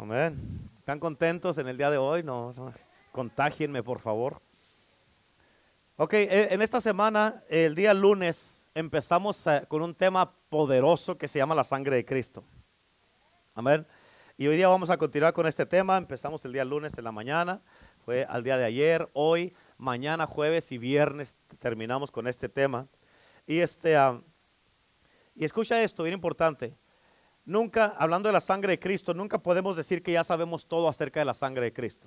Amén. ¿Están contentos en el día de hoy? No, contágienme, por favor. Ok, eh, en esta semana, el día lunes, empezamos eh, con un tema poderoso que se llama la sangre de Cristo. Amén. Y hoy día vamos a continuar con este tema. Empezamos el día lunes en la mañana, fue al día de ayer, hoy, mañana, jueves y viernes terminamos con este tema. Y este, ah, y escucha esto, bien importante. Nunca, hablando de la sangre de Cristo, nunca podemos decir que ya sabemos todo acerca de la sangre de Cristo.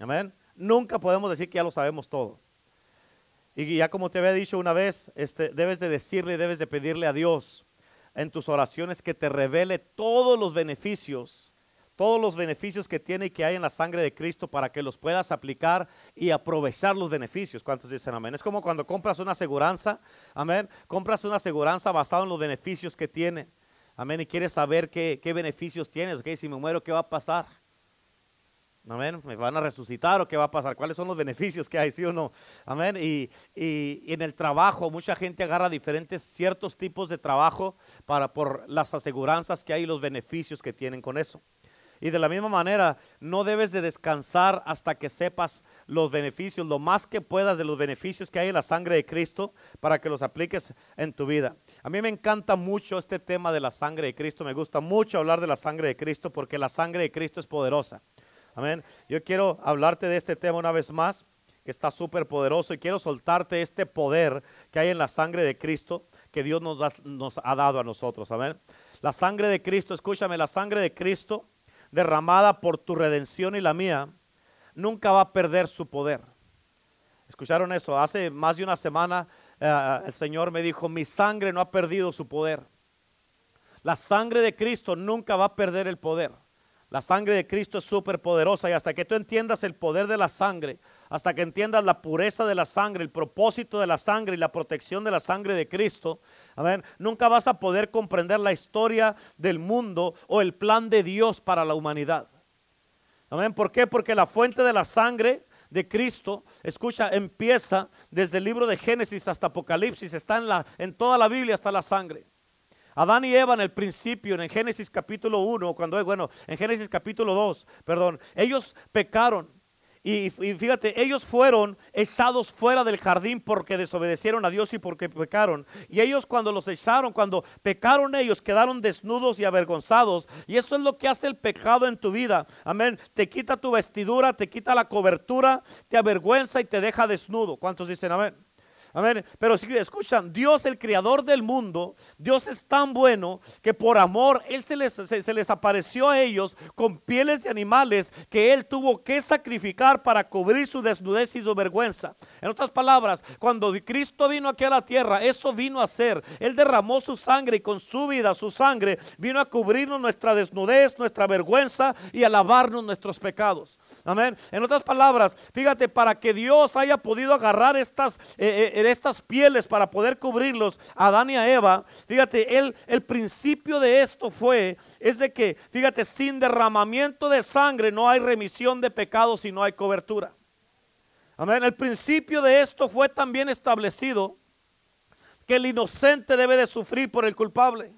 Amén. Nunca podemos decir que ya lo sabemos todo. Y ya como te había dicho una vez, este, debes de decirle, debes de pedirle a Dios en tus oraciones que te revele todos los beneficios, todos los beneficios que tiene y que hay en la sangre de Cristo para que los puedas aplicar y aprovechar los beneficios. ¿Cuántos dicen amén? Es como cuando compras una aseguranza, amén. Compras una aseguranza basada en los beneficios que tiene. Amén. Y quieres saber qué, beneficios tienes. Ok, si me muero, ¿qué va a pasar? Amén. ¿Me van a resucitar o qué va a pasar? ¿Cuáles son los beneficios que hay, sí o no? Amén. Y, en el trabajo, mucha gente agarra diferentes, ciertos tipos de trabajo para, por las aseguranzas que hay y los beneficios que tienen con eso. Y de la misma manera, no debes de descansar hasta que sepas los beneficios, lo más que puedas de los beneficios que hay en la sangre de Cristo para que los apliques en tu vida. A mí me encanta mucho este tema de la sangre de Cristo. Me gusta mucho hablar de la sangre de Cristo porque la sangre de Cristo es poderosa. Amén. Yo quiero hablarte de este tema una vez más, que está súper poderoso y quiero soltarte este poder que hay en la sangre de Cristo que Dios nos, nos ha dado a nosotros. Amén. La sangre de Cristo, escúchame, la sangre de Cristo derramada por tu redención y la mía, nunca va a perder su poder. ¿Escucharon eso? Hace más de una semana eh, el Señor me dijo, mi sangre no ha perdido su poder. La sangre de Cristo nunca va a perder el poder. La sangre de Cristo es súper poderosa y hasta que tú entiendas el poder de la sangre, hasta que entiendas la pureza de la sangre, el propósito de la sangre y la protección de la sangre de Cristo, amén, nunca vas a poder comprender la historia del mundo o el plan de Dios para la humanidad. Amén, ¿por qué? Porque la fuente de la sangre de Cristo, escucha, empieza desde el libro de Génesis hasta Apocalipsis, está en, la, en toda la Biblia está la sangre. Adán y Eva en el principio, en Génesis capítulo 1, cuando, bueno, en Génesis capítulo 2, perdón, ellos pecaron y, fíjate, ellos fueron echados fuera del jardín porque desobedecieron a Dios y porque pecaron. Y ellos cuando los echaron, cuando pecaron ellos, quedaron desnudos y avergonzados. Y eso es lo que hace el pecado en tu vida. Amén. Te quita tu vestidura, te quita la cobertura, te avergüenza y te deja desnudo. ¿Cuántos dicen amén? Pero si escuchan, Dios, el creador del mundo, Dios es tan bueno que por amor Él se les, se, les apareció a ellos con pieles de animales que Él tuvo que sacrificar para cubrir su desnudez y su vergüenza. En otras palabras, cuando Cristo vino aquí a la tierra, eso vino a ser. Él derramó su sangre y con su vida, su sangre, vino a cubrirnos nuestra desnudez, nuestra vergüenza y a lavarnos nuestros pecados. Amén. En otras palabras, fíjate, para que Dios haya podido agarrar estas, eh, eh, estas pieles para poder cubrirlos a Adán y a Eva, fíjate, el, el principio de esto fue, es de que, fíjate, sin derramamiento de sangre no hay remisión de pecados y no hay cobertura. Amén. El principio de esto fue también establecido que el inocente debe de sufrir por el culpable.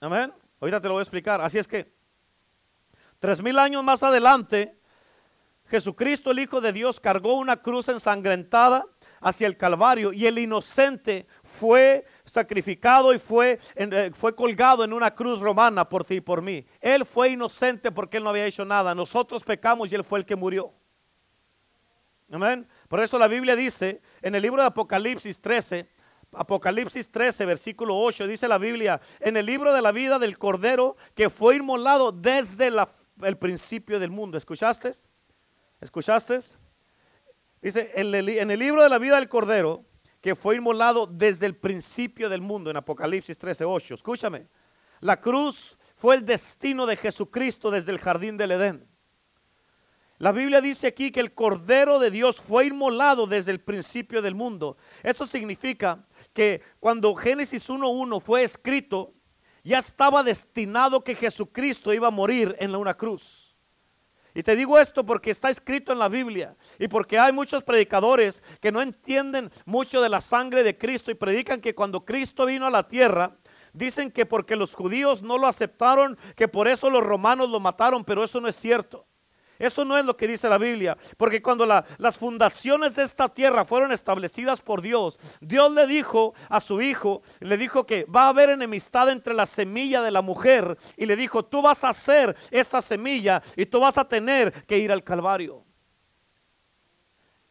Amén. Ahorita te lo voy a explicar. Así es que Tres mil años más adelante, Jesucristo, el Hijo de Dios, cargó una cruz ensangrentada hacia el Calvario y el inocente fue sacrificado y fue, eh, fue colgado en una cruz romana por ti y por mí. Él fue inocente porque él no había hecho nada. Nosotros pecamos y él fue el que murió. Amén. Por eso la Biblia dice en el libro de Apocalipsis 13, Apocalipsis 13, versículo 8, dice la Biblia, en el libro de la vida del Cordero que fue inmolado desde la el principio del mundo. ¿Escuchaste? ¿Escuchaste? Dice, en el, libro de la vida del Cordero, que fue inmolado desde el principio del mundo, en Apocalipsis 13, 8. Escúchame, la cruz fue el destino de Jesucristo desde el jardín del Edén. La Biblia dice aquí que el Cordero de Dios fue inmolado desde el principio del mundo. Eso significa que cuando Génesis 1.1 fue escrito, ya estaba destinado que Jesucristo iba a morir en una cruz. Y te digo esto porque está escrito en la Biblia y porque hay muchos predicadores que no entienden mucho de la sangre de Cristo y predican que cuando Cristo vino a la tierra, dicen que porque los judíos no lo aceptaron, que por eso los romanos lo mataron, pero eso no es cierto. Eso no es lo que dice la Biblia, porque cuando las fundaciones de esta tierra fueron establecidas por Dios, Dios le dijo a su hijo, le dijo que va a haber enemistad entre la semilla de la mujer y le dijo, tú vas a ser esa semilla y tú vas a tener que ir al Calvario.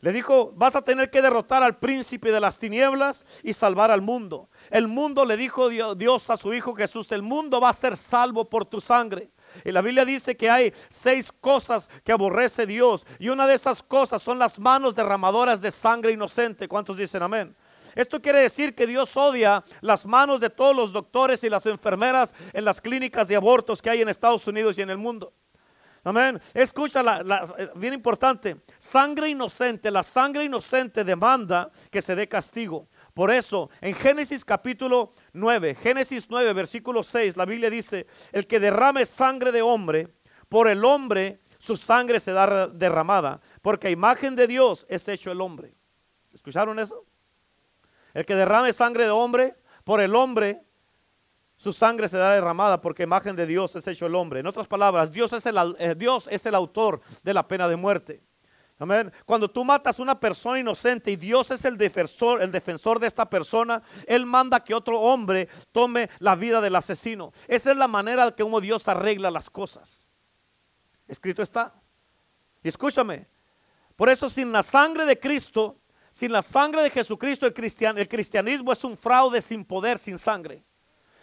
Le dijo, vas a tener que derrotar al príncipe de las tinieblas y salvar al mundo. El mundo le dijo Dios a su Hijo Jesús, el mundo va a ser salvo por tu sangre. Y la Biblia dice que hay seis cosas que aborrece Dios. Y una de esas cosas son las manos derramadoras de sangre inocente. ¿Cuántos dicen amén? Esto quiere decir que Dios odia las manos de todos los doctores y las enfermeras en las clínicas de abortos que hay en Estados Unidos y en el mundo. Amén. Escucha, eh, bien importante, sangre inocente, la sangre inocente demanda que se dé castigo. Por eso, en Génesis capítulo 9, Génesis 9, versículo 6, la Biblia dice, el que derrame sangre de hombre, por el hombre su sangre se da derramada, porque imagen de Dios es hecho el hombre. ¿Escucharon eso? El que derrame sangre de hombre, por el hombre su sangre se da derramada porque imagen de Dios es hecho el hombre. En otras palabras, Dios es el, eh, Dios es el autor de la pena de muerte. Amén. Cuando tú matas a una persona inocente y Dios es el defensor, el defensor de esta persona, Él manda que otro hombre tome la vida del asesino. Esa es la manera que como Dios arregla las cosas. Escrito está. Y escúchame, por eso sin la sangre de Cristo, sin la sangre de Jesucristo, el, el cristianismo es un fraude sin poder, sin sangre.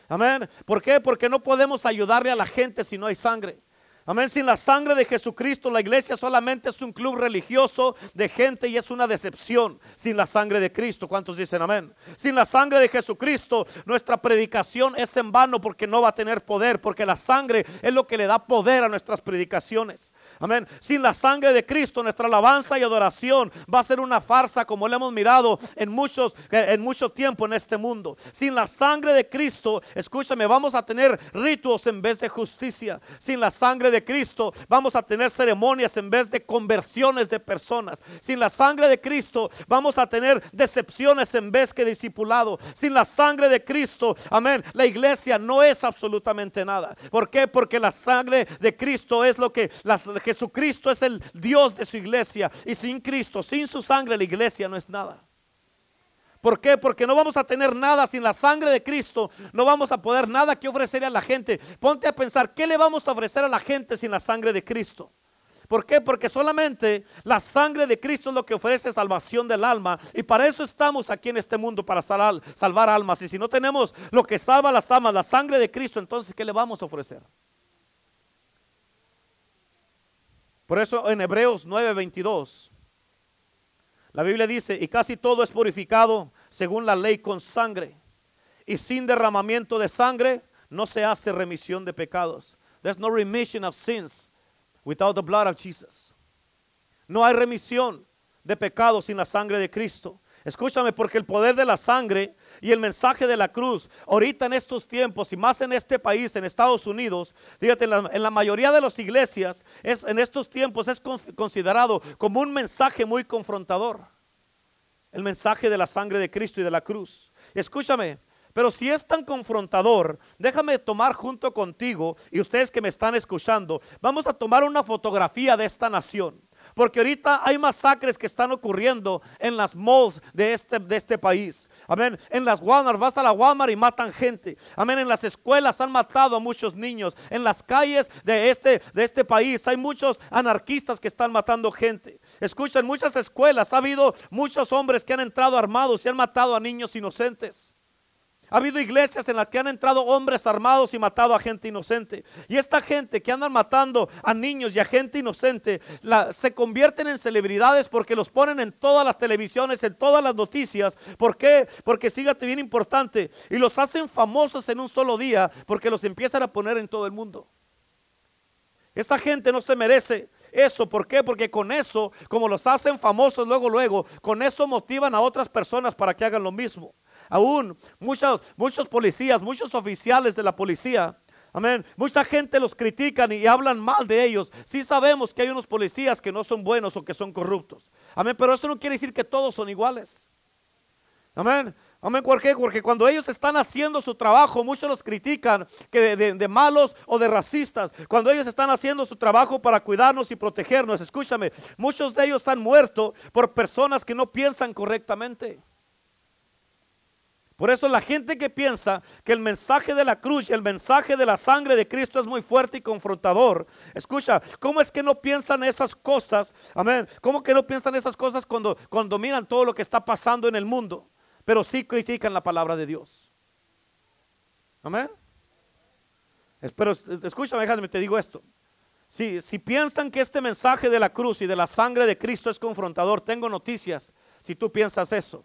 Amén. ¿Por qué? Porque no podemos ayudarle a la gente si no hay sangre. Amén. Sin la sangre de Jesucristo, la iglesia solamente es un club religioso de gente y es una decepción. Sin la sangre de Cristo, ¿cuántos dicen amén? Sin la sangre de Jesucristo, nuestra predicación es en vano porque no va a tener poder, porque la sangre es lo que le da poder a nuestras predicaciones. Amén. Sin la sangre de Cristo, nuestra alabanza y adoración va a ser una farsa como lo hemos mirado en muchos en mucho tiempo en este mundo. Sin la sangre de Cristo, escúchame, vamos a tener ritos en vez de justicia. Sin la sangre de Cristo, vamos a tener ceremonias en vez de conversiones de personas. Sin la sangre de Cristo, vamos a tener decepciones en vez que discipulado. Sin la sangre de Cristo, amén, la iglesia no es absolutamente nada. ¿Por qué? Porque la sangre de Cristo es lo que las Jesucristo es el Dios de su iglesia. Y sin Cristo, sin su sangre, la iglesia no es nada. ¿Por qué? Porque no vamos a tener nada sin la sangre de Cristo. No vamos a poder nada que ofrecer a la gente. Ponte a pensar, ¿qué le vamos a ofrecer a la gente sin la sangre de Cristo? ¿Por qué? Porque solamente la sangre de Cristo es lo que ofrece salvación del alma. Y para eso estamos aquí en este mundo, para salvar, salvar almas. Y si no tenemos lo que salva las almas, la sangre de Cristo, entonces ¿qué le vamos a ofrecer? Por eso en Hebreos 9:22, la Biblia dice, y casi todo es purificado según la ley con sangre. Y sin derramamiento de sangre no se hace remisión de pecados. There's no remission of sins without the blood of Jesus. No hay remisión de pecados sin la sangre de Cristo. Escúchame, porque el poder de la sangre y el mensaje de la cruz, ahorita en estos tiempos y más en este país, en Estados Unidos, fíjate, en la, mayoría de las iglesias, es, en estos tiempos es considerado como un mensaje muy confrontador. El mensaje de la sangre de Cristo y de la cruz. Escúchame, pero si es tan confrontador, déjame tomar junto contigo y ustedes que me están escuchando, vamos a tomar una fotografía de esta nación. Porque ahorita hay masacres que están ocurriendo en las malls de este, de este país. Amén. En las Walmart, vas a la Walmart y matan gente. Amén. En las escuelas han matado a muchos niños. En las calles de este, de este país hay muchos anarquistas que están matando gente. Escucha, en muchas escuelas ha habido muchos hombres que han entrado armados y han matado a niños inocentes. Ha habido iglesias en las que han entrado hombres armados y matado a gente inocente. Y esta gente que andan matando a niños y a gente inocente, se convierten en celebridades porque los ponen en todas las televisiones, en todas las noticias. ¿Por qué? Porque sígate bien importante. Y los hacen famosos en un solo día porque los empiezan a poner en todo el mundo. Esta gente no se merece eso. ¿Por qué? Porque con eso, como los hacen famosos luego, luego, con eso motivan a otras personas para que hagan lo mismo. Aún muchos, muchos policías, muchos oficiales de la policía, Amén. Mucha gente los critican y hablan mal de ellos. Sí sabemos que hay unos policías que no son buenos o que son corruptos. Amén. Pero eso no quiere decir que todos son iguales. Amén. Amén, ¿por? Porque cuando ellos están haciendo su trabajo, muchos los critican que de, malos o de racistas. Cuando ellos están haciendo su trabajo para cuidarnos y protegernos, escúchame, muchos de ellos han muerto por personas que no piensan correctamente. Por eso la gente que piensa que el mensaje de la cruz y el mensaje de la sangre de Cristo es muy fuerte y confrontador, escucha, ¿cómo es que no piensan esas cosas? Amén. ¿Cómo que no piensan esas cosas cuando, cuando miran todo lo que está pasando en el mundo? Pero sí critican la palabra de Dios. Amén. Pero escúchame, déjame, te digo esto. Si, si piensan que este mensaje de la cruz y de la sangre de Cristo es confrontador, tengo noticias. Si tú piensas eso,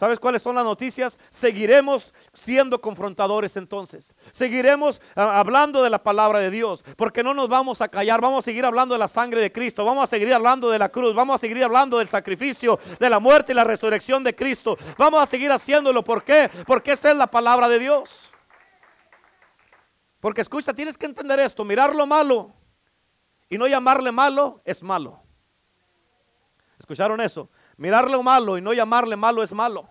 ¿Sabes cuáles son las noticias? Seguiremos siendo confrontadores entonces. Seguiremos ah, hablando de la palabra de Dios, porque no nos vamos a callar, vamos a seguir hablando de la sangre de Cristo, vamos a seguir hablando de la cruz, vamos a seguir hablando del sacrificio, de la muerte y la resurrección de Cristo. Vamos a seguir haciéndolo. ¿Por qué? Porque esa es la palabra de Dios. Porque escucha, tienes que entender esto, mirar lo malo y no llamarle malo es malo. ¿Escucharon eso? Mirarle malo y no llamarle malo es malo.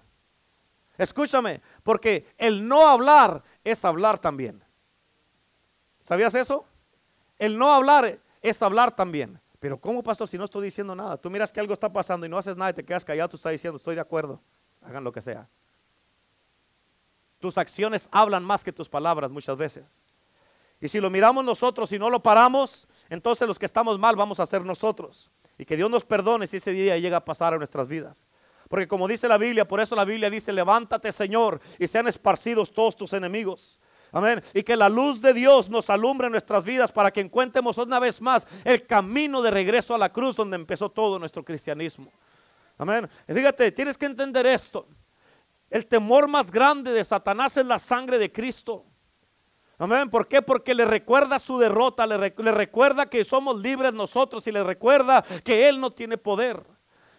Escúchame, porque el no hablar es hablar también. ¿Sabías eso? El no hablar es hablar también. Pero ¿cómo, pastor, si no estoy diciendo nada? Tú miras que algo está pasando y no haces nada y te quedas callado, tú estás diciendo, estoy de acuerdo, hagan lo que sea. Tus acciones hablan más que tus palabras muchas veces. Y si lo miramos nosotros y no lo paramos, entonces los que estamos mal vamos a ser nosotros. Y que Dios nos perdone si ese día llega a pasar a nuestras vidas. Porque como dice la Biblia, por eso la Biblia dice, levántate Señor y sean esparcidos todos tus enemigos. Amén. Y que la luz de Dios nos alumbre nuestras vidas para que encuentremos una vez más el camino de regreso a la cruz donde empezó todo nuestro cristianismo. Amén. Y fíjate, tienes que entender esto. El temor más grande de Satanás es la sangre de Cristo. Amén. ¿Por qué? Porque le recuerda su derrota, le, le, recuerda que somos libres nosotros y le recuerda que Él no tiene poder.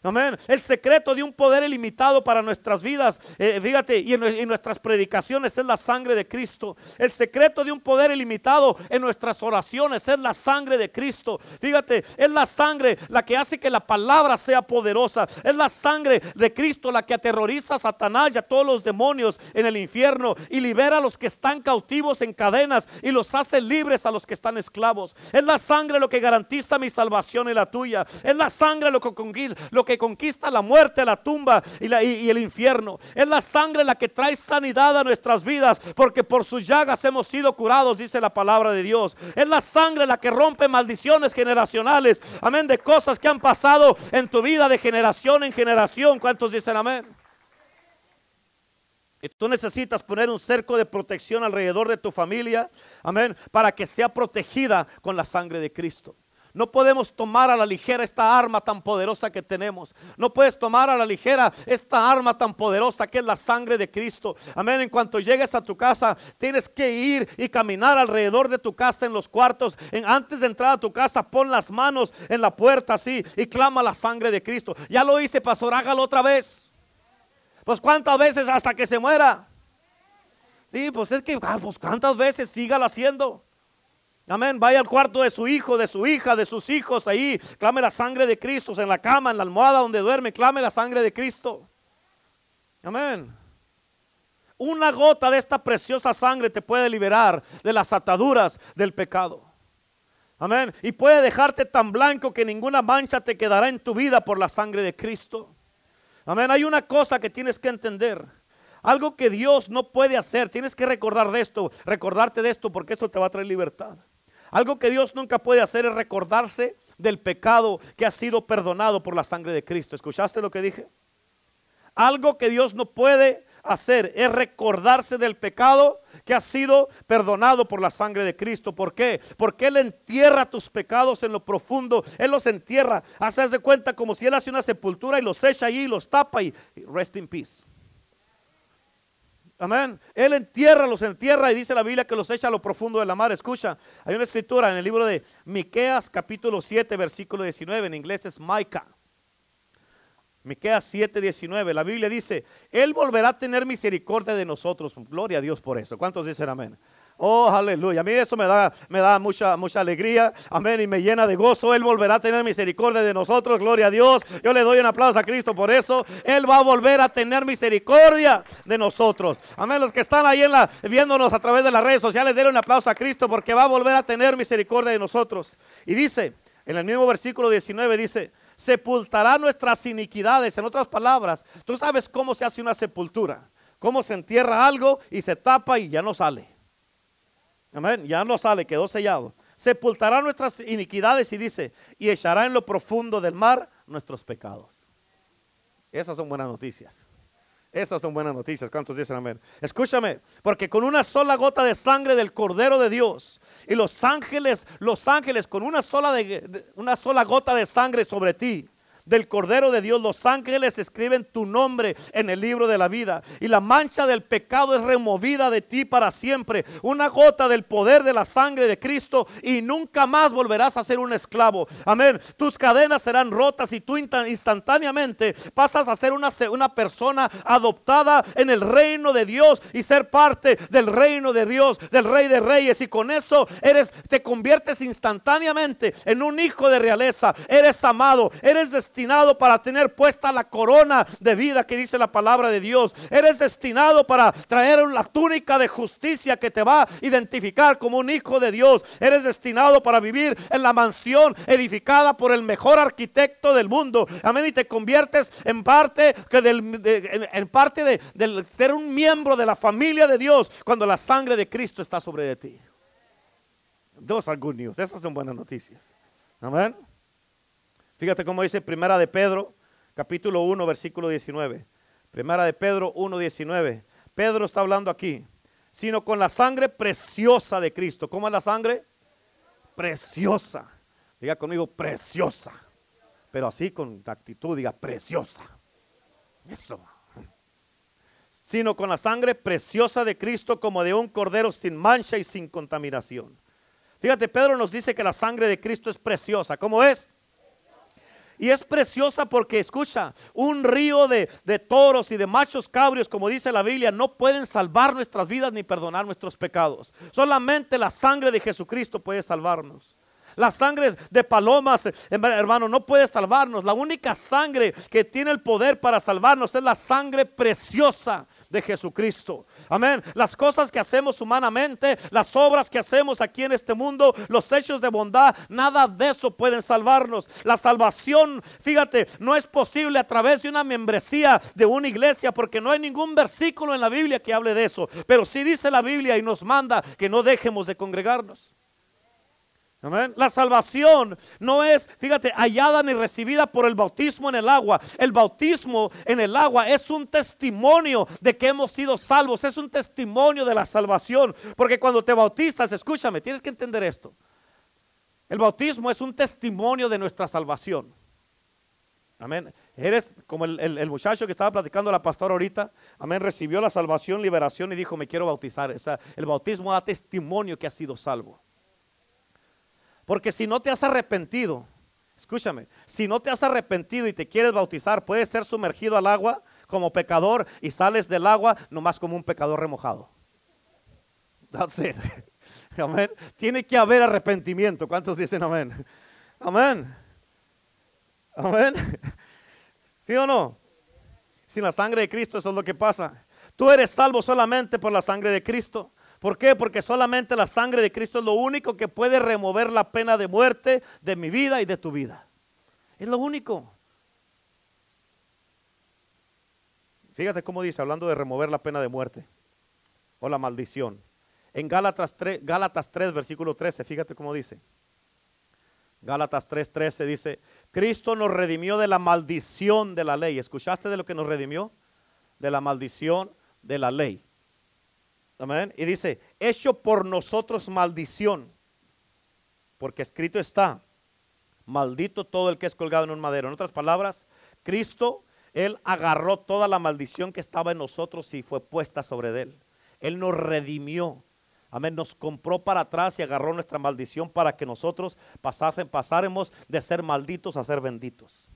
Amén. El secreto de un poder ilimitado para nuestras vidas, eh, fíjate, y en, nuestras predicaciones es la sangre de Cristo. El secreto de un poder ilimitado en nuestras oraciones es la sangre de Cristo. Fíjate, es la sangre la que hace que la palabra sea poderosa. Es la sangre de Cristo la que aterroriza a Satanás y a todos los demonios en el infierno y libera a los que están cautivos en cadenas y los hace libres a los que están esclavos. Es la sangre lo que garantiza mi salvación y la tuya. Es la sangre lo que, lo que que conquista la muerte, la tumba y, el infierno. Es la sangre la que trae sanidad a nuestras vidas, porque por sus llagas hemos sido curados, dice la palabra de Dios. Es la sangre la que rompe maldiciones generacionales. Amén, de cosas que han pasado en tu vida de generación en generación. ¿Cuántos dicen amén? Y tú necesitas poner un cerco de protección alrededor de tu familia, amén, para que sea protegida con la sangre de Cristo. No podemos tomar a la ligera esta arma tan poderosa que tenemos. No puedes tomar a la ligera esta arma tan poderosa que es la sangre de Cristo. Amén. En cuanto llegues a tu casa, tienes que ir y caminar alrededor de tu casa en los cuartos. En, antes de entrar a tu casa, pon las manos en la puerta así y clama la sangre de Cristo. Ya lo hice, pastor, hágalo otra vez. Pues cuántas veces hasta que se muera. Sí, pues es que, ah, pues cuántas veces sígalo haciendo. Amén. Vaya al cuarto de su hijo, de su hija, de sus hijos ahí. Clame la sangre de Cristo en la cama, en la almohada donde duerme. Clame la sangre de Cristo. Amén. Una gota de esta preciosa sangre te puede liberar de las ataduras del pecado. Amén. Y puede dejarte tan blanco que ninguna mancha te quedará en tu vida por la sangre de Cristo. Amén. Hay una cosa que tienes que entender. Algo que Dios no puede hacer. Tienes que recordar de esto, recordarte de esto porque esto te va a traer libertad. Algo que Dios nunca puede hacer es recordarse del pecado que ha sido perdonado por la sangre de Cristo. ¿Escuchaste lo que dije? Algo que Dios no puede hacer es recordarse del pecado que ha sido perdonado por la sangre de Cristo. ¿Por qué? Porque Él entierra tus pecados en lo profundo. Él los entierra. Haces de cuenta como si Él hace una sepultura y los echa allí y los tapa y rest in peace. Amén. Él entierra, los entierra y dice la Biblia que los echa a lo profundo de la mar. Escucha, hay una escritura en el libro de Miqueas capítulo 7 versículo 19, en inglés es Micah. Miqueas 7, 19. La Biblia dice, Él volverá a tener misericordia de nosotros. Gloria a Dios por eso. ¿Cuántos dicen amén? Oh, aleluya. A mí eso me da, me da mucha, mucha alegría. Amén. Y me llena de gozo. Él volverá a tener misericordia de nosotros. Gloria a Dios. Yo le doy un aplauso a Cristo por eso. Él va a volver a tener misericordia de nosotros. Amén. Los que están ahí en la, viéndonos a través de las redes sociales, denle un aplauso a Cristo porque va a volver a tener misericordia de nosotros. Y dice, en el mismo versículo 19 dice, sepultará nuestras iniquidades. En otras palabras, tú sabes cómo se hace una sepultura. Cómo se entierra algo y se tapa y ya no sale. Amén. Ya no sale, quedó sellado. Sepultará nuestras iniquidades y dice, y echará en lo profundo del mar nuestros pecados. Esas son buenas noticias. Esas son buenas noticias. ¿Cuántos dicen amén? Escúchame, porque con una sola gota de sangre del Cordero de Dios y los ángeles, los ángeles con una sola, de, una sola gota de sangre sobre ti, del Cordero de Dios, los ángeles escriben tu nombre en el libro de la vida. Y la mancha del pecado es removida de ti para siempre. Una gota del poder de la sangre de Cristo y nunca más volverás a ser un esclavo. Amén. Tus cadenas serán rotas y tú instantáneamente pasas a ser una, una persona adoptada en el reino de Dios y ser parte del reino de Dios, del Rey de Reyes. Y con eso eres, te conviertes instantáneamente en un hijo de realeza. Eres amado, eres destinado para tener puesta la corona de vida que dice la palabra de Dios. Eres destinado para traer la túnica de justicia que te va a identificar como un hijo de Dios. Eres destinado para vivir en la mansión edificada por el mejor arquitecto del mundo. Amén. Y te conviertes en parte, que del, en, parte de, ser un miembro de la familia de Dios cuando la sangre de Cristo está sobre de ti. Those are news. Esas son buenas noticias. Amén. Fíjate cómo dice Primera de Pedro, capítulo 1, versículo 19. Primera de Pedro 1, 19. Pedro está hablando aquí, sino con la sangre preciosa de Cristo. ¿Cómo es la sangre? Preciosa. Diga conmigo, preciosa. Pero así con actitud, diga, preciosa. Eso. Sino con la sangre preciosa de Cristo como de un cordero sin mancha y sin contaminación. Fíjate, Pedro nos dice que la sangre de Cristo es preciosa. ¿Cómo es? Y es preciosa porque, escucha, un río de, toros y de machos cabrios, como dice la Biblia, no pueden salvar nuestras vidas ni perdonar nuestros pecados. Solamente la sangre de Jesucristo puede salvarnos. La sangre de palomas, hermano, no puede salvarnos. La única sangre que tiene el poder para salvarnos es la sangre preciosa de Jesucristo. Amén. Las cosas que hacemos humanamente, las obras que hacemos aquí en este mundo, los hechos de bondad, nada de eso pueden salvarnos. La salvación, fíjate, no es posible a través de una membresía de una iglesia porque no hay ningún versículo en la Biblia que hable de eso. Pero sí dice la Biblia y nos manda que no dejemos de congregarnos. La salvación no es, fíjate, hallada ni recibida por el bautismo en el agua. El bautismo en el agua es un testimonio de que hemos sido salvos. Es un testimonio de la salvación. Porque cuando te bautizas, escúchame, tienes que entender esto. El bautismo es un testimonio de nuestra salvación. Amén. Eres como el, muchacho que estaba platicando la pastora ahorita. Amén. Recibió la salvación, liberación y dijo, me quiero bautizar. El bautismo da testimonio que ha sido salvo. Porque si no te has arrepentido, escúchame, si no te has arrepentido y te quieres bautizar, puedes ser sumergido al agua como pecador y sales del agua nomás como un pecador remojado. That's it. Amén. Tiene que haber arrepentimiento. ¿Cuántos dicen amén? Amén. Amén. ¿Sí o no? Sin la sangre de Cristo, eso es lo que pasa. Tú eres salvo solamente por la sangre de Cristo. ¿Por qué? Porque solamente la sangre de Cristo es lo único que puede remover la pena de muerte de mi vida y de tu vida. Es lo único. Fíjate cómo dice, hablando de remover la pena de muerte o la maldición. En Gálatas 3, Gálatas 3 versículo 13, fíjate cómo dice. Gálatas 3, 13 dice, Cristo nos redimió de la maldición de la ley. ¿Escuchaste de lo que nos redimió? De la maldición de la ley. Y dice, hecho por nosotros maldición, porque escrito está, maldito todo el que es colgado en un madero. En otras palabras, Cristo, Él agarró toda la maldición que estaba en nosotros y fue puesta sobre Él. Él nos redimió. Amén, nos compró para atrás y agarró nuestra maldición para que nosotros pasasen, pasáramos de ser malditos a ser benditos.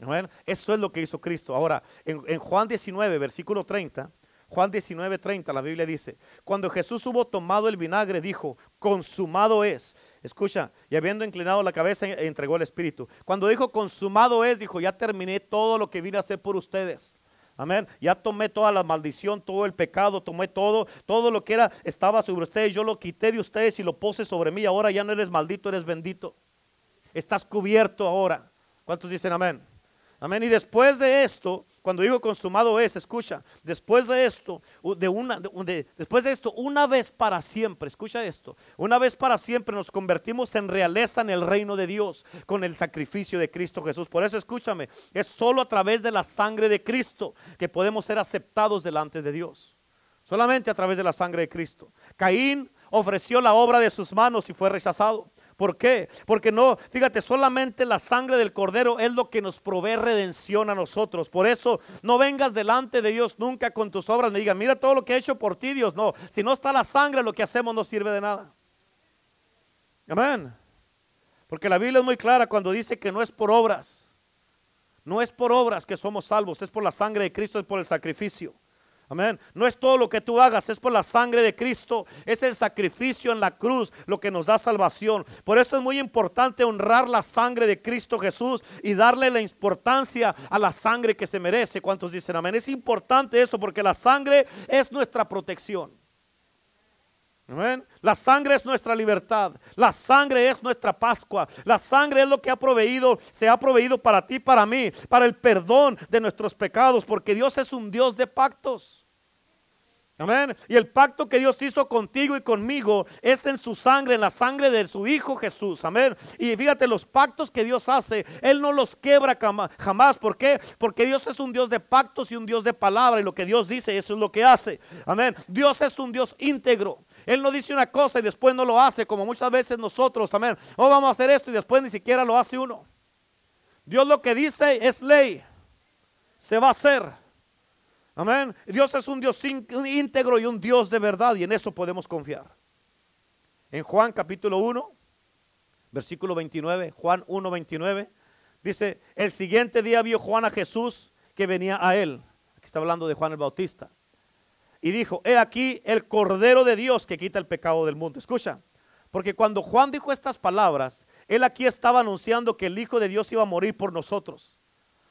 Amén. Eso es lo que hizo Cristo. Ahora, en, en Juan 19, versículo 30, Juan 19:30, la Biblia dice, cuando Jesús hubo tomado el vinagre, dijo, consumado es. Escucha, y habiendo inclinado la cabeza, entregó el Espíritu. Cuando dijo, consumado es, dijo, ya terminé todo lo que vine a hacer por ustedes. Amén. Ya tomé toda la maldición, todo el pecado, tomé todo, todo lo que era, estaba sobre ustedes. Yo lo quité de ustedes y lo puse sobre mí. Ahora ya no eres maldito, eres bendito. Estás cubierto ahora. ¿Cuántos dicen amén? Amén. Y después de esto, cuando digo consumado es, escucha, después de esto, de una, después de esto, una vez para siempre, escucha esto, una vez para siempre nos convertimos en realeza en el reino de Dios con el sacrificio de Cristo Jesús. Por eso escúchame, es solo a través de la sangre de Cristo que podemos ser aceptados delante de Dios. Solamente a través de la sangre de Cristo. Caín ofreció la obra de sus manos y fue rechazado. ¿Por qué? Porque no, fíjate, solamente la sangre del cordero es lo que nos provee redención a nosotros. Por eso no vengas delante de Dios nunca con tus obras ni digas, mira todo lo que he hecho por ti, Dios. No, si no está la sangre, lo que hacemos no sirve de nada. Amén. Porque la Biblia es muy clara cuando dice que no es por obras. No es por obras que somos salvos, es por la sangre de Cristo, es por el sacrificio. Amén. No es todo lo que tú hagas, es por la sangre de Cristo. Es el sacrificio en la cruz lo que nos da salvación. Por eso es muy importante honrar la sangre de Cristo Jesús y darle la importancia a la sangre que se merece. ¿Cuántos dicen amén? Es importante eso porque la sangre es nuestra protección. Amén. La sangre es nuestra libertad. La sangre es nuestra Pascua. La sangre es lo que ha proveído, se ha proveído para ti, para mí, para el perdón de nuestros pecados, porque Dios es un Dios de pactos. Amén. Y el pacto que Dios hizo contigo y conmigo es en su sangre, en la sangre de su Hijo Jesús. Amén. Y fíjate, los pactos que Dios hace, Él no los quebra jamás. ¿Por qué? Porque Dios es un Dios de pactos y un Dios de palabra. Y lo que Dios dice, eso es lo que hace. Amén. Dios es un Dios íntegro. Él no dice una cosa y después no lo hace, como muchas veces nosotros. Amén. Oh, vamos a hacer esto y después ni siquiera lo hace uno. Dios lo que dice es ley. Se va a hacer. Amén. Dios es un Dios íntegro y un Dios de verdad y en eso podemos confiar. En Juan capítulo 1, versículo 29, Juan 1, 29, dice, el siguiente día vio Juan a Jesús que venía a él. Aquí está hablando de Juan el Bautista. Y dijo, he aquí el Cordero de Dios que quita el pecado del mundo. Escucha, porque cuando Juan dijo estas palabras, él aquí estaba anunciando que el Hijo de Dios iba a morir por nosotros.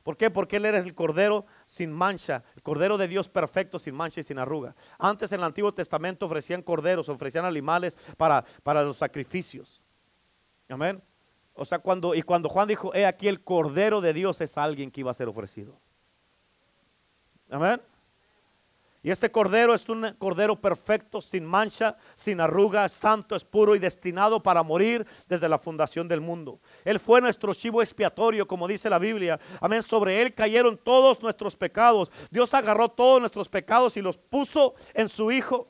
¿Por qué? Porque Él era el Cordero sin mancha, el Cordero de Dios perfecto, sin mancha y sin arruga. Antes en el Antiguo Testamento ofrecían corderos, ofrecían animales para, para los sacrificios. Amén. O sea, cuando, y cuando Juan dijo, he aquí el Cordero de Dios es alguien que iba a ser ofrecido. Amén. Y este cordero es un cordero perfecto, sin mancha, sin arruga, santo, es puro y destinado para morir desde la fundación del mundo. Él fue nuestro chivo expiatorio, como dice la Biblia. Amén. Sobre él cayeron todos nuestros pecados. Dios agarró todos nuestros pecados y los puso en su Hijo.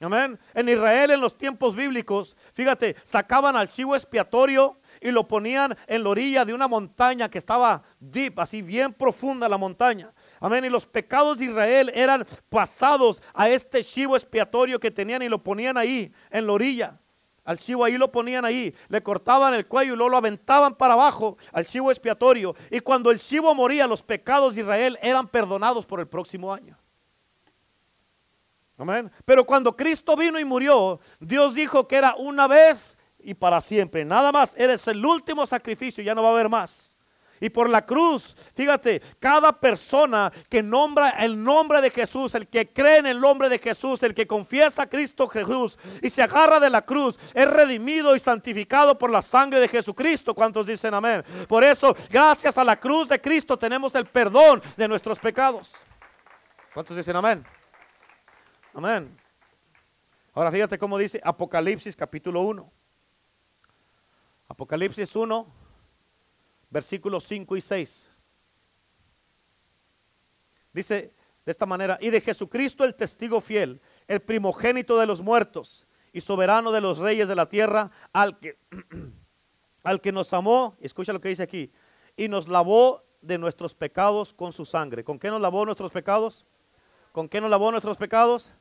Amén. En Israel, en los tiempos bíblicos, fíjate, sacaban al chivo expiatorio y lo ponían en la orilla de una montaña que estaba deep, así bien profunda la montaña. Amén. Y los pecados de Israel eran pasados a este chivo expiatorio que tenían y lo ponían ahí, en la orilla. Al chivo ahí lo ponían ahí, le cortaban el cuello y luego lo aventaban para abajo al chivo expiatorio. Y cuando el chivo moría, los pecados de Israel eran perdonados por el próximo año. Amén. Pero cuando Cristo vino y murió, Dios dijo que era una vez y para siempre. Nada más, eres el último sacrificio, ya no va a haber más. Y por la cruz, fíjate, cada persona que nombra el nombre de Jesús, el que cree en el nombre de Jesús, el que confiesa a Cristo Jesús y se agarra de la cruz, es redimido y santificado por la sangre de Jesucristo. ¿Cuántos dicen amén? Por eso, gracias a la cruz de Cristo tenemos el perdón de nuestros pecados. ¿Cuántos dicen amén? Amén. Ahora fíjate cómo dice Apocalipsis capítulo 1. Apocalipsis 1 versículos 5 y 6. Dice de esta manera, y de Jesucristo el testigo fiel, el primogénito de los muertos y soberano de los reyes de la tierra, al que, al que nos amó, escucha lo que dice aquí, y nos lavó de nuestros pecados con su sangre. ¿Con qué nos lavó nuestros pecados? ¿Con qué nos lavó nuestros pecados?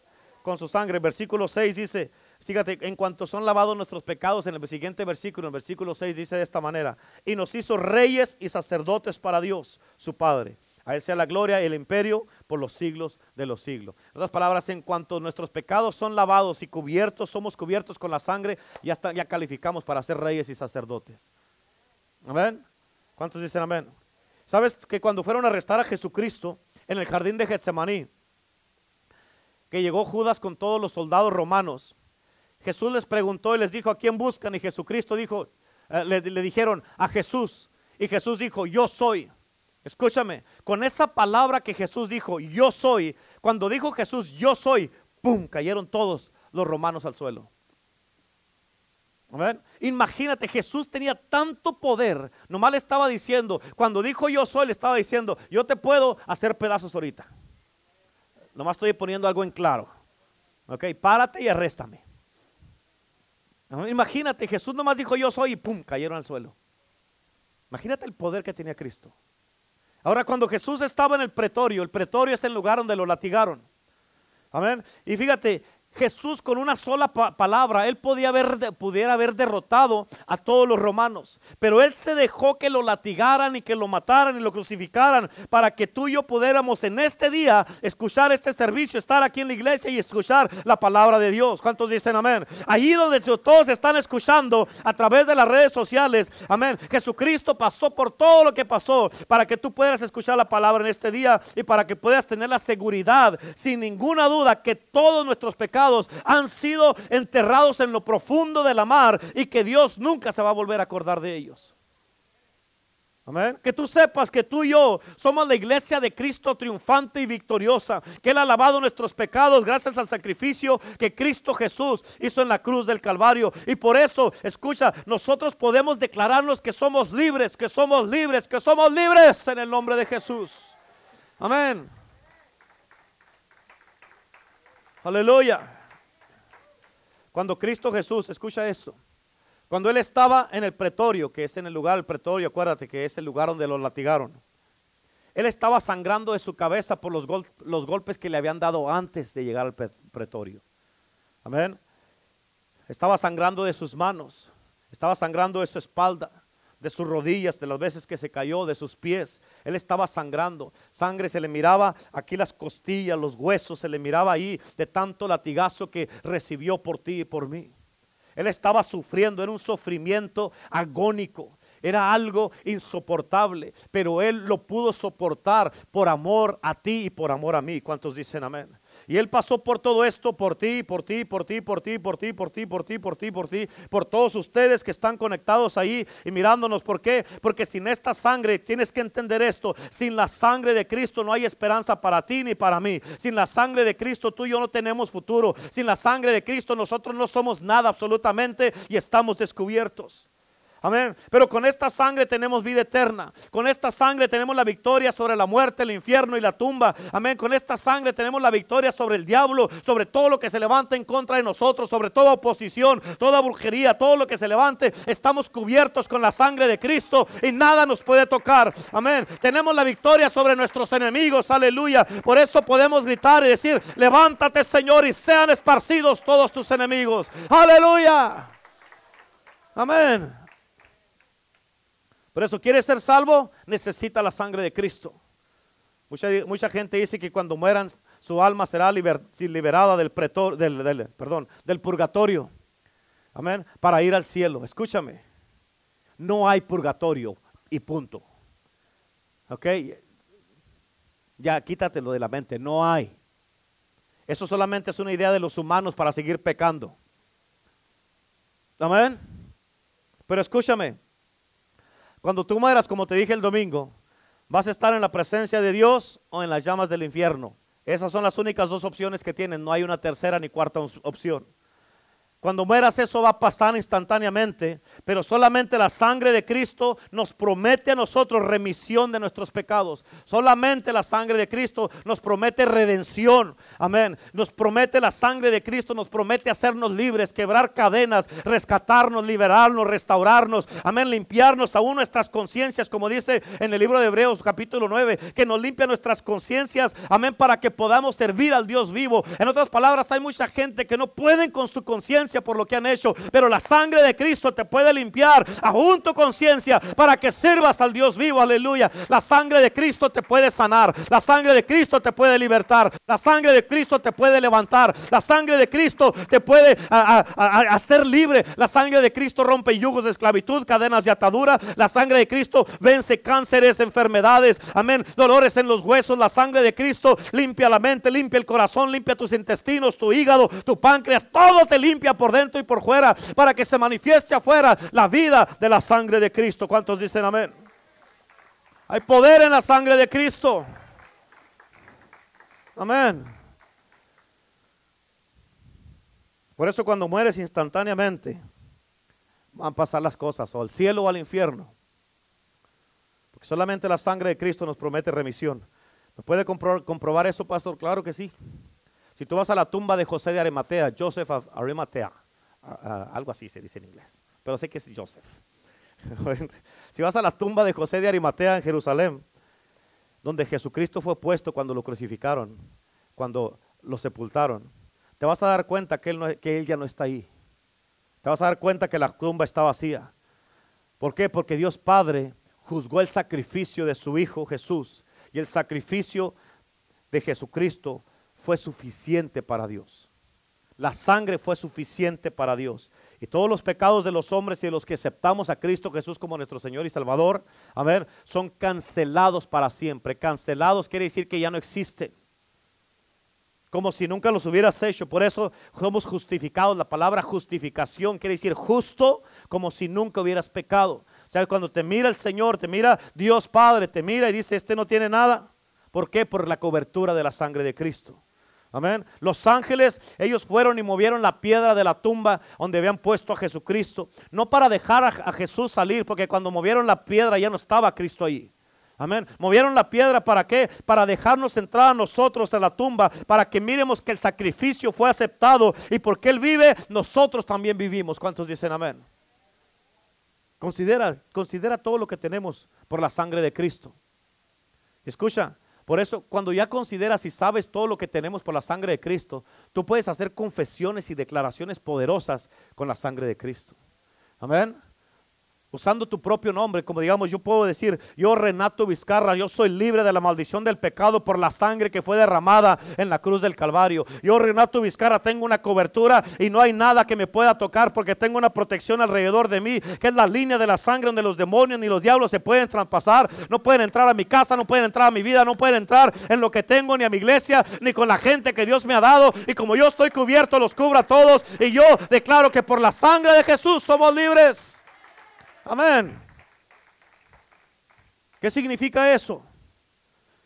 Con su sangre. Versículo 6 dice, Fíjate, en cuanto son lavados nuestros pecados, en el siguiente versículo, en el versículo 6 dice de esta manera, y nos hizo reyes y sacerdotes para Dios, su Padre. A Él sea la gloria y el imperio por los siglos de los siglos. En otras palabras, en cuanto nuestros pecados son lavados y cubiertos, somos cubiertos con la sangre, ya, ya calificamos para ser reyes y sacerdotes. Amén. ¿Cuántos dicen amén? ¿Sabes que cuando fueron a arrestar a Jesucristo en el jardín de Getsemaní, que llegó Judas con todos los soldados romanos, Jesús les preguntó y les dijo, ¿a quién buscan? Y Jesucristo dijo, eh, le, le dijeron, a Jesús. Y Jesús dijo, yo soy. Escúchame, con esa palabra que Jesús dijo, yo soy, cuando dijo Jesús, yo soy, ¡pum! Cayeron todos los romanos al suelo. Imagínate, Jesús tenía tanto poder, nomás le estaba diciendo, cuando dijo yo soy, le estaba diciendo, yo te puedo hacer pedazos ahorita. Nomás estoy poniendo algo en claro. Ok, párate y arréstame. Imagínate, Jesús nomás dijo yo soy y pum, cayeron al suelo. Imagínate el poder que tenía Cristo. Ahora, cuando Jesús estaba en el pretorio, el pretorio es el lugar donde lo latigaron. Amén. Y fíjate, Jesús con una sola palabra, él podía haber, pudiera haber derrotado a todos los romanos, pero él se dejó que lo latigaran y que lo mataran y lo crucificaran para que tú y yo pudiéramos en este día escuchar este servicio, estar aquí en la iglesia y escuchar la palabra de Dios. ¿Cuántos dicen amén? Allí donde todos están escuchando a través de las redes sociales, amén. Jesucristo pasó por todo lo que pasó para que tú puedas escuchar la palabra en este día y para que puedas tener la seguridad sin ninguna duda que todos nuestros pecados han sido enterrados en lo profundo de la mar y que Dios nunca se va a volver a acordar de ellos. Amén. Que tú sepas que tú y yo somos la iglesia de Cristo triunfante y victoriosa. Que Él ha lavado nuestros pecados gracias al sacrificio que Cristo Jesús hizo en la cruz del Calvario. Y por eso, escucha, nosotros podemos declararnos que somos libres, que somos libres, que somos libres en el nombre de Jesús. Amén. Aleluya. Cuando Cristo Jesús, escucha esto, cuando Él estaba en el pretorio, que es en el lugar del pretorio, acuérdate que es el lugar donde lo latigaron. Él estaba sangrando de su cabeza por los, los golpes que le habían dado antes de llegar al pretorio. Amén. Estaba sangrando de sus manos, estaba sangrando de su espalda de sus rodillas, de las veces que se cayó, de sus pies. Él estaba sangrando. Sangre se le miraba aquí las costillas, los huesos, se le miraba ahí de tanto latigazo que recibió por ti y por mí. Él estaba sufriendo, era un sufrimiento agónico. Era algo insoportable, pero Él lo pudo soportar por amor a ti y por amor a mí. ¿Cuántos dicen amén? Y Él pasó por todo esto, por ti, por ti, por ti, por ti, por ti, por ti, por ti, por ti, por ti, por todos ustedes que están conectados ahí y mirándonos. ¿Por qué? Porque sin esta sangre, tienes que entender esto, sin la sangre de Cristo no hay esperanza para ti ni para mí. Sin la sangre de Cristo tú y yo no tenemos futuro. Sin la sangre de Cristo nosotros no somos nada absolutamente y estamos descubiertos. Amén. Pero con esta sangre tenemos vida eterna. Con esta sangre tenemos la victoria sobre la muerte, el infierno y la tumba. Amén. Con esta sangre tenemos la victoria sobre el diablo, sobre todo lo que se levanta en contra de nosotros, sobre toda oposición, toda brujería, todo lo que se levante. Estamos cubiertos con la sangre de Cristo y nada nos puede tocar. Amén. Tenemos la victoria sobre nuestros enemigos. Aleluya. Por eso podemos gritar y decir, levántate Señor y sean esparcidos todos tus enemigos. Aleluya. Amén. Por eso, ¿quiere ser salvo? Necesita la sangre de Cristo. Mucha, mucha gente dice que cuando mueran su alma será liberada del, perdón, del purgatorio. Amén. Para ir al cielo. Escúchame. No hay purgatorio y punto. ¿Ok? Ya quítatelo de la mente. No hay. Eso solamente es una idea de los humanos para seguir pecando. Amén. Pero escúchame. Cuando tú mueras, como te dije el domingo, vas a estar en la presencia de Dios o en las llamas del infierno. Esas son las únicas dos opciones que tienen. No hay una tercera ni cuarta opción. Cuando mueras eso va a pasar instantáneamente, pero solamente la sangre de Cristo nos promete a nosotros remisión de nuestros pecados. Solamente la sangre de Cristo nos promete redención. Amén. Nos promete la sangre de Cristo, nos promete hacernos libres, quebrar cadenas, rescatarnos, liberarnos, restaurarnos. Amén. Limpiarnos aún nuestras conciencias, como dice en el libro de Hebreos capítulo 9, que nos limpia nuestras conciencias. Amén. Para que podamos servir al Dios vivo. En otras palabras, hay mucha gente que no pueden con su conciencia por lo que han hecho, pero la sangre de Cristo te puede limpiar aún tu conciencia para que sirvas al Dios vivo, aleluya. La sangre de Cristo te puede sanar, la sangre de Cristo te puede libertar, la sangre de Cristo te puede levantar, la sangre de Cristo te puede hacer libre, la sangre de Cristo rompe yugos de esclavitud, cadenas de atadura, la sangre de Cristo vence cánceres, enfermedades, amén, dolores en los huesos, la sangre de Cristo limpia la mente, limpia el corazón, limpia tus intestinos, tu hígado, tu páncreas, todo te limpia por dentro y por fuera para que se manifieste afuera la vida de la sangre de Cristo. ¿Cuántos dicen amén? Hay poder en la sangre de Cristo. Amén. Por eso cuando mueres instantáneamente, van a pasar las cosas, o al cielo o al infierno. Porque solamente la sangre de Cristo nos promete remisión. ¿Me puede comprobar eso, pastor? Claro que sí. Si tú vas a la tumba de José de Arimatea, Joseph of Arimatea, algo así se dice en inglés, pero sé que es Joseph. si vas a la tumba de José de Arimatea en Jerusalén, donde Jesucristo fue puesto cuando lo crucificaron, cuando lo sepultaron, te vas a dar cuenta que él, que él ya no está ahí. Te vas a dar cuenta que la tumba está vacía. ¿Por qué? Porque Dios Padre juzgó el sacrificio de su Hijo Jesús y el sacrificio de Jesucristo fue suficiente para Dios. La sangre fue suficiente para Dios. Y todos los pecados de los hombres y de los que aceptamos a Cristo Jesús como nuestro Señor y Salvador, a ver, son cancelados para siempre. Cancelados quiere decir que ya no existen. Como si nunca los hubieras hecho. Por eso somos justificados. La palabra justificación quiere decir justo como si nunca hubieras pecado. O sea, cuando te mira el Señor, te mira Dios Padre, te mira y dice, este no tiene nada. ¿Por qué? Por la cobertura de la sangre de Cristo. Amén. Los ángeles, ellos fueron y movieron la piedra de la tumba donde habían puesto a Jesucristo. No para dejar a, Jesús salir, porque cuando movieron la piedra ya no estaba Cristo allí. Amén. Movieron la piedra para qué? Para dejarnos entrar a nosotros en la tumba, para que miremos que el sacrificio fue aceptado y porque Él vive, nosotros también vivimos. ¿Cuántos dicen amén? Considera, considera todo lo que tenemos por la sangre de Cristo. Escucha, por eso, cuando ya consideras y sabes todo lo que tenemos por la sangre de Cristo, tú puedes hacer confesiones y declaraciones poderosas con la sangre de Cristo. Amén usando tu propio nombre, como digamos, yo puedo decir, yo Renato Vizcarra, yo soy libre de la maldición del pecado por la sangre que fue derramada en la cruz del Calvario. Yo Renato Vizcarra tengo una cobertura y no hay nada que me pueda tocar porque tengo una protección alrededor de mí, que es la línea de la sangre donde los demonios ni los diablos se pueden traspasar, no pueden entrar a mi casa, no pueden entrar a mi vida, no pueden entrar en lo que tengo ni a mi iglesia, ni con la gente que Dios me ha dado. Y como yo estoy cubierto, los cubra a todos. Y yo declaro que por la sangre de Jesús somos libres. Amén. ¿Qué significa eso?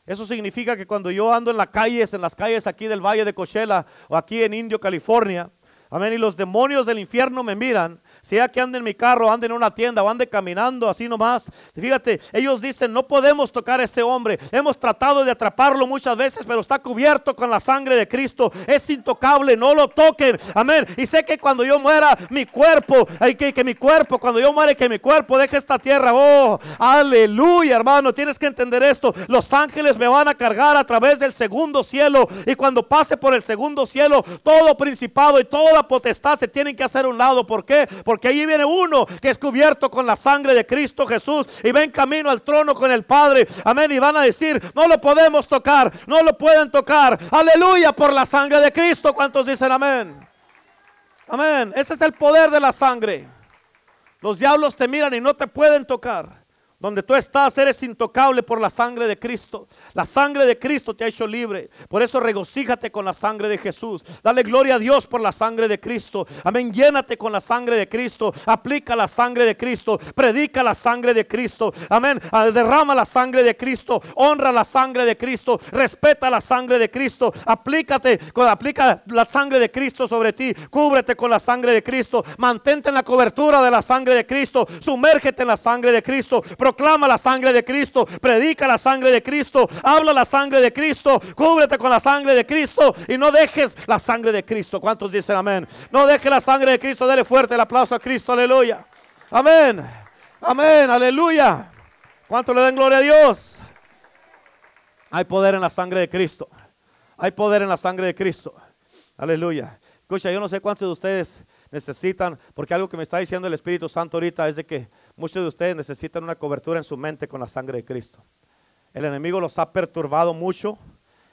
Eso significa que cuando yo ando en las calles, en las calles aquí del Valle de Coachella o aquí en Indio, California, amén, y los demonios del infierno me miran, sea que ande en mi carro, ande en una tienda o ande caminando así nomás. Fíjate, ellos dicen, no podemos tocar a ese hombre. Hemos tratado de atraparlo muchas veces, pero está cubierto con la sangre de Cristo. Es intocable, no lo toquen. Amén. Y sé que cuando yo muera, mi cuerpo, hay que, que mi cuerpo, cuando yo muere, que mi cuerpo deje esta tierra. Oh, aleluya, hermano. Tienes que entender esto. Los ángeles me van a cargar a través del segundo cielo. Y cuando pase por el segundo cielo, todo principado y toda potestad se tienen que hacer un lado. ¿Por qué? Porque allí viene uno que es cubierto con la sangre de Cristo Jesús y ven camino al trono con el Padre. Amén. Y van a decir, no lo podemos tocar, no lo pueden tocar. Aleluya por la sangre de Cristo. ¿Cuántos dicen amén? Amén. Ese es el poder de la sangre. Los diablos te miran y no te pueden tocar. Donde tú estás, eres intocable por la sangre de Cristo. La sangre de Cristo te ha hecho libre. Por eso regocíjate con la sangre de Jesús. Dale gloria a Dios por la sangre de Cristo. Amén. Llénate con la sangre de Cristo. Aplica la sangre de Cristo. Predica la sangre de Cristo. Amén. Ah, derrama la sangre de Cristo. Honra la sangre de Cristo. Respeta la sangre de Cristo. Aplícate, aplica la sangre de Cristo sobre ti. Cúbrete con la sangre de Cristo. Mantente en la cobertura de la sangre de Cristo. Sumérgete en la sangre de Cristo proclama la sangre de Cristo, predica la sangre de Cristo, habla la sangre de Cristo, cúbrete con la sangre de Cristo y no dejes la sangre de Cristo. ¿Cuántos dicen amén? No dejes la sangre de Cristo, dele fuerte el aplauso a Cristo, aleluya. Amén, amén, aleluya. ¿Cuánto le den gloria a Dios? Hay poder en la sangre de Cristo. Hay poder en la sangre de Cristo. Aleluya. Escucha, yo no sé cuántos de ustedes necesitan, porque algo que me está diciendo el Espíritu Santo ahorita es de que muchos de ustedes necesitan una cobertura en su mente con la sangre de Cristo. El enemigo los ha perturbado mucho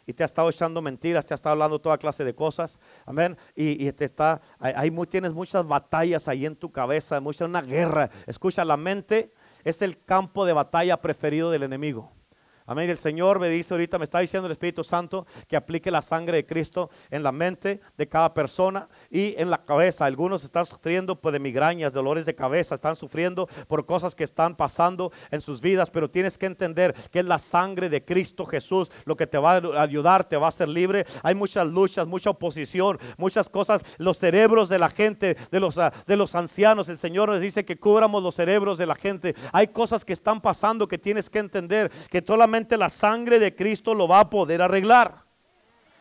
y te ha estado echando mentiras, te ha estado hablando toda clase de cosas. Amén. Y, te está, tienes muchas batallas ahí en tu cabeza, mucha una guerra. Escucha, la mente es el campo de batalla preferido del enemigo. Amén. El Señor me dice ahorita, me está diciendo el Espíritu Santo que aplique la sangre de Cristo en la mente de cada persona y en la cabeza. Algunos están sufriendo pues, de migrañas, dolores de cabeza, están sufriendo por cosas que están pasando en sus vidas, pero tienes que entender que es la sangre de Cristo Jesús lo que te va a ayudar, te va a hacer libre. Hay muchas luchas, mucha oposición, muchas cosas. Los cerebros de la gente, de los, ah, de los ancianos, el Señor nos dice que cubramos los cerebros de la gente. Hay cosas que están pasando que tienes que entender que solamente la sangre de Cristo lo va a poder arreglar.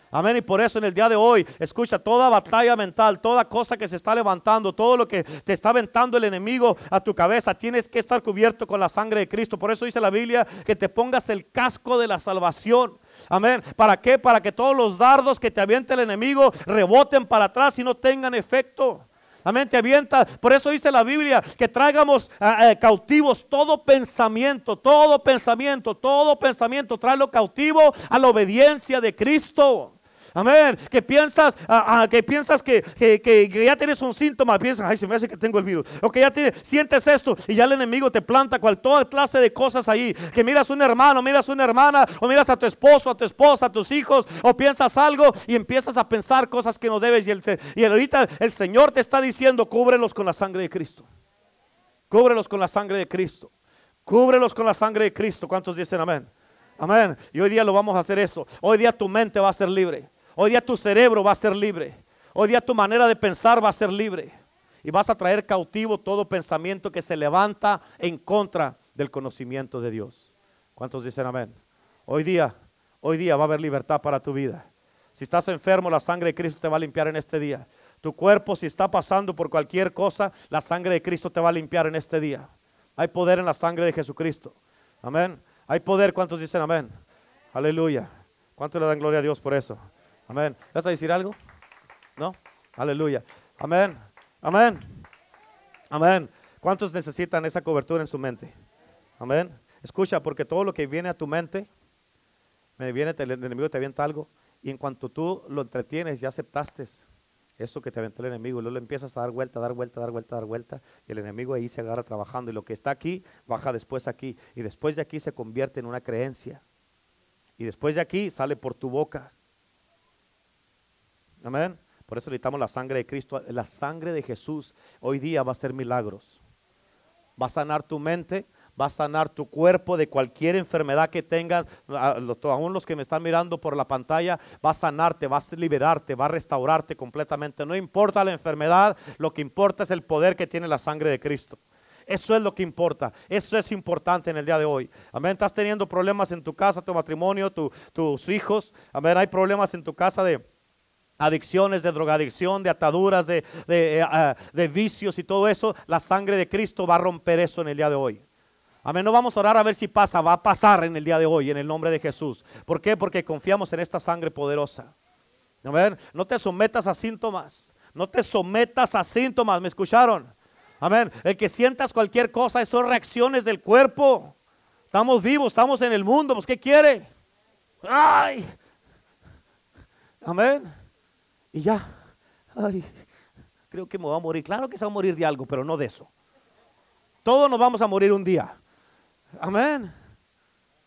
Amén. Y por eso en el día de hoy, escucha, toda batalla mental, toda cosa que se está levantando, todo lo que te está aventando el enemigo a tu cabeza, tienes que estar cubierto con la sangre de Cristo. Por eso dice la Biblia que te pongas el casco de la salvación. Amén. ¿Para qué? Para que todos los dardos que te aviente el enemigo reboten para atrás y no tengan efecto. Amén, te avienta. Por eso dice la Biblia que traigamos ah, eh, cautivos todo pensamiento, todo pensamiento, todo pensamiento, tráelo cautivo a la obediencia de Cristo. Amén. Que piensas, que, piensas que, ya tienes un síntoma. Piensas, ay, se me hace que tengo el virus. O que ya sientes esto y ya el enemigo te planta cual, toda clase de cosas ahí. Que miras un hermano, miras una hermana, o miras a tu esposo, a tu esposa, a tus hijos, o piensas algo y empiezas a pensar cosas que no debes. Y, el, y ahorita el Señor te está diciendo, cúbrelos con la sangre de Cristo. Cúbrelos con la sangre de Cristo. Cúbrelos con la sangre de Cristo. ¿Cuántos dicen amén? Amén. Y hoy día lo vamos a hacer eso. Hoy día tu mente va a ser libre. Hoy día tu cerebro va a ser libre. Hoy día tu manera de pensar va a ser libre. Y vas a traer cautivo todo pensamiento que se levanta en contra del conocimiento de Dios. ¿Cuántos dicen amén? Hoy día, hoy día va a haber libertad para tu vida. Si estás enfermo, la sangre de Cristo te va a limpiar en este día. Tu cuerpo, si está pasando por cualquier cosa, la sangre de Cristo te va a limpiar en este día. Hay poder en la sangre de Jesucristo. Amén. Hay poder. ¿Cuántos dicen amén? Aleluya. ¿Cuántos le dan gloria a Dios por eso? Amén. ¿Vas a decir algo? ¿No? Aleluya. Amén. Amén. Amén. ¿Cuántos necesitan esa cobertura en su mente? Amén. Escucha, porque todo lo que viene a tu mente, me viene el enemigo te avienta algo y en cuanto tú lo entretienes, ya aceptaste eso que te aventó el enemigo, luego le empiezas a dar vuelta, dar vuelta, dar vuelta, dar vuelta, y el enemigo ahí se agarra trabajando y lo que está aquí baja después aquí y después de aquí se convierte en una creencia. Y después de aquí sale por tu boca Amén. Por eso necesitamos la sangre de Cristo. La sangre de Jesús hoy día va a hacer milagros. Va a sanar tu mente, va a sanar tu cuerpo de cualquier enfermedad que tengas. Aún los que me están mirando por la pantalla, va a sanarte, va a liberarte, va a restaurarte completamente. No importa la enfermedad, lo que importa es el poder que tiene la sangre de Cristo. Eso es lo que importa. Eso es importante en el día de hoy. Amén. Estás teniendo problemas en tu casa, tu matrimonio, tus hijos. Amén. Hay problemas en tu casa de adicciones, de drogadicción, de ataduras, de, eh, ah, de, vicios y todo eso, la sangre de Cristo va a romper eso en el día de hoy. Amén, no vamos a orar a ver si pasa, va a pasar en el día de hoy, en el nombre de Jesús. ¿Por qué? Porque confiamos en esta sangre poderosa. Amén, no te sometas a síntomas, no te sometas a síntomas, ¿me escucharon? Amén, el que sientas cualquier cosa, son reacciones del cuerpo. Estamos vivos, estamos en el mundo, pues ¿qué quiere? Ay, amén. Y ya, ay, creo que me voy a morir. Claro que se va a morir de algo, pero no de eso. Todos nos vamos a morir un día. Amén.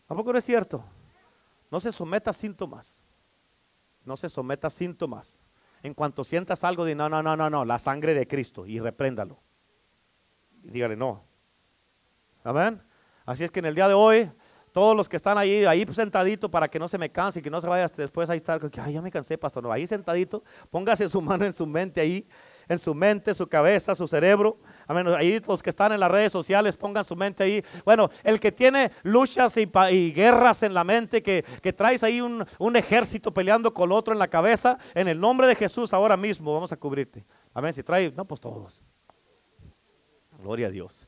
¿A poco no es cierto? No se someta a síntomas. No se someta a síntomas. En cuanto sientas algo de no, no, no, no, no, la sangre de Cristo y repréndalo. Y dígale no. Amén. Así es que en el día de hoy todos los que están ahí, ahí sentadito para que no se me canse y que no se vaya después ahí estar, que ya me cansé, pastor. No, ahí sentadito, póngase su mano en su mente ahí, en su mente, su cabeza, su cerebro. Amén. Ahí los que están en las redes sociales, pongan su mente ahí. Bueno, el que tiene luchas y, guerras en la mente, que, que traes ahí un, un, ejército peleando con otro en la cabeza, en el nombre de Jesús, ahora mismo vamos a cubrirte. Amén. Si trae, no, pues todos. Gloria a Dios.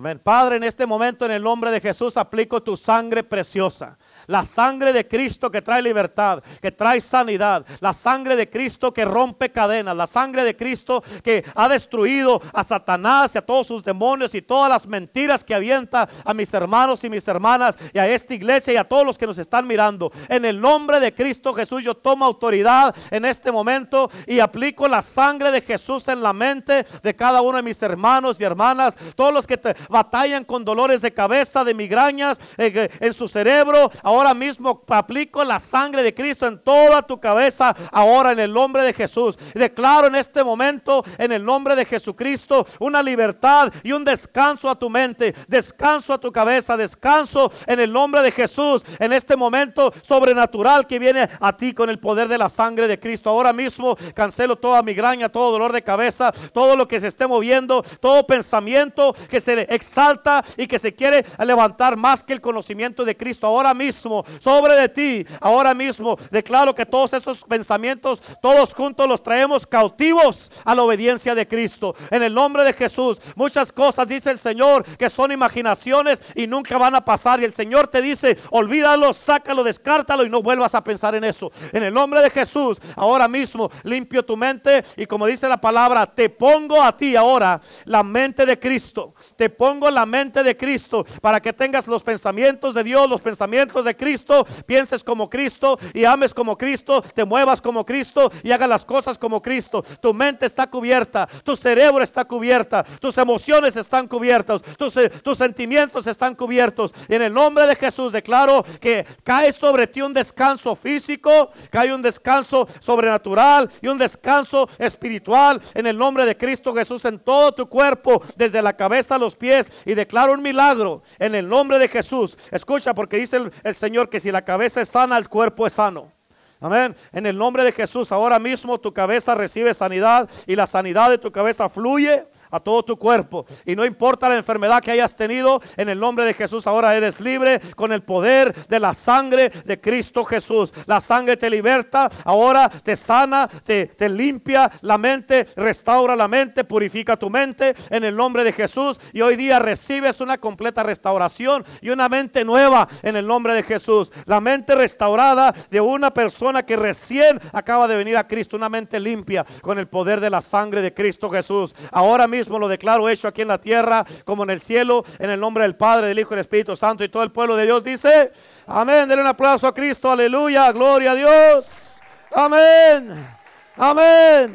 Amén. Padre, en este momento, en el nombre de Jesús, aplico tu sangre preciosa. La sangre de Cristo que trae libertad, que trae sanidad. La sangre de Cristo que rompe cadenas. La sangre de Cristo que ha destruido a Satanás y a todos sus demonios y todas las mentiras que avienta a mis hermanos y mis hermanas y a esta iglesia y a todos los que nos están mirando. En el nombre de Cristo Jesús yo tomo autoridad en este momento y aplico la sangre de Jesús en la mente de cada uno de mis hermanos y hermanas. Todos los que te batallan con dolores de cabeza, de migrañas eh, en su cerebro. Ahora ahora mismo aplico la sangre de Cristo en toda tu cabeza, ahora en el nombre de Jesús. Declaro en este momento, en el nombre de Jesucristo, una libertad y un descanso a tu mente, descanso a tu cabeza, descanso en el nombre de Jesús, en este momento sobrenatural que viene a ti con el poder de la sangre de Cristo. Ahora mismo cancelo toda migraña, todo dolor de cabeza, todo lo que se esté moviendo, todo pensamiento que se exalta y que se quiere levantar más que el conocimiento de Cristo. Ahora mismo sobre de ti. Ahora mismo declaro que todos esos pensamientos, todos juntos los traemos cautivos a la obediencia de Cristo. En el nombre de Jesús, muchas cosas dice el Señor que son imaginaciones y nunca van a pasar. Y el Señor te dice, olvídalo, sácalo, descártalo y no vuelvas a pensar en eso. En el nombre de Jesús, ahora mismo limpio tu mente y como dice la palabra, te pongo a ti ahora la mente de Cristo. Te pongo la mente de Cristo para que tengas los pensamientos de Dios, los pensamientos de Cristo, pienses como Cristo y ames como Cristo, te muevas como Cristo y hagas las cosas como Cristo. Tu mente está cubierta, tu cerebro está cubierta, tus emociones están cubiertas, tus, eh, tus sentimientos están cubiertos. Y en el nombre de Jesús declaro que cae sobre ti un descanso físico, cae un descanso sobrenatural y un descanso espiritual en el nombre de Cristo Jesús en todo tu cuerpo, desde la cabeza a los pies. Y declaro un milagro en el nombre de Jesús. Escucha, porque dice el, el Señor que si la cabeza es sana, el cuerpo es sano. Amén. En el nombre de Jesús, ahora mismo tu cabeza recibe sanidad y la sanidad de tu cabeza fluye a todo tu cuerpo. Y no importa la enfermedad que hayas tenido, en el nombre de Jesús ahora eres libre con el poder de la sangre de Cristo Jesús. La sangre te liberta, ahora te sana, te, te limpia la mente, restaura la mente, purifica tu mente en el nombre de Jesús. Y hoy día recibes una completa restauración y una mente nueva en el nombre de Jesús. La mente restaurada de una persona que recién acaba de venir a Cristo, una mente limpia con el poder de la sangre de Cristo Jesús. Ahora lo declaro hecho aquí en la tierra como en el cielo, en el nombre del Padre, del Hijo y del Espíritu Santo. Y todo el pueblo de Dios dice, amén. Denle un aplauso a Cristo, aleluya, gloria a Dios. Amén, amén,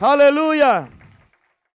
aleluya.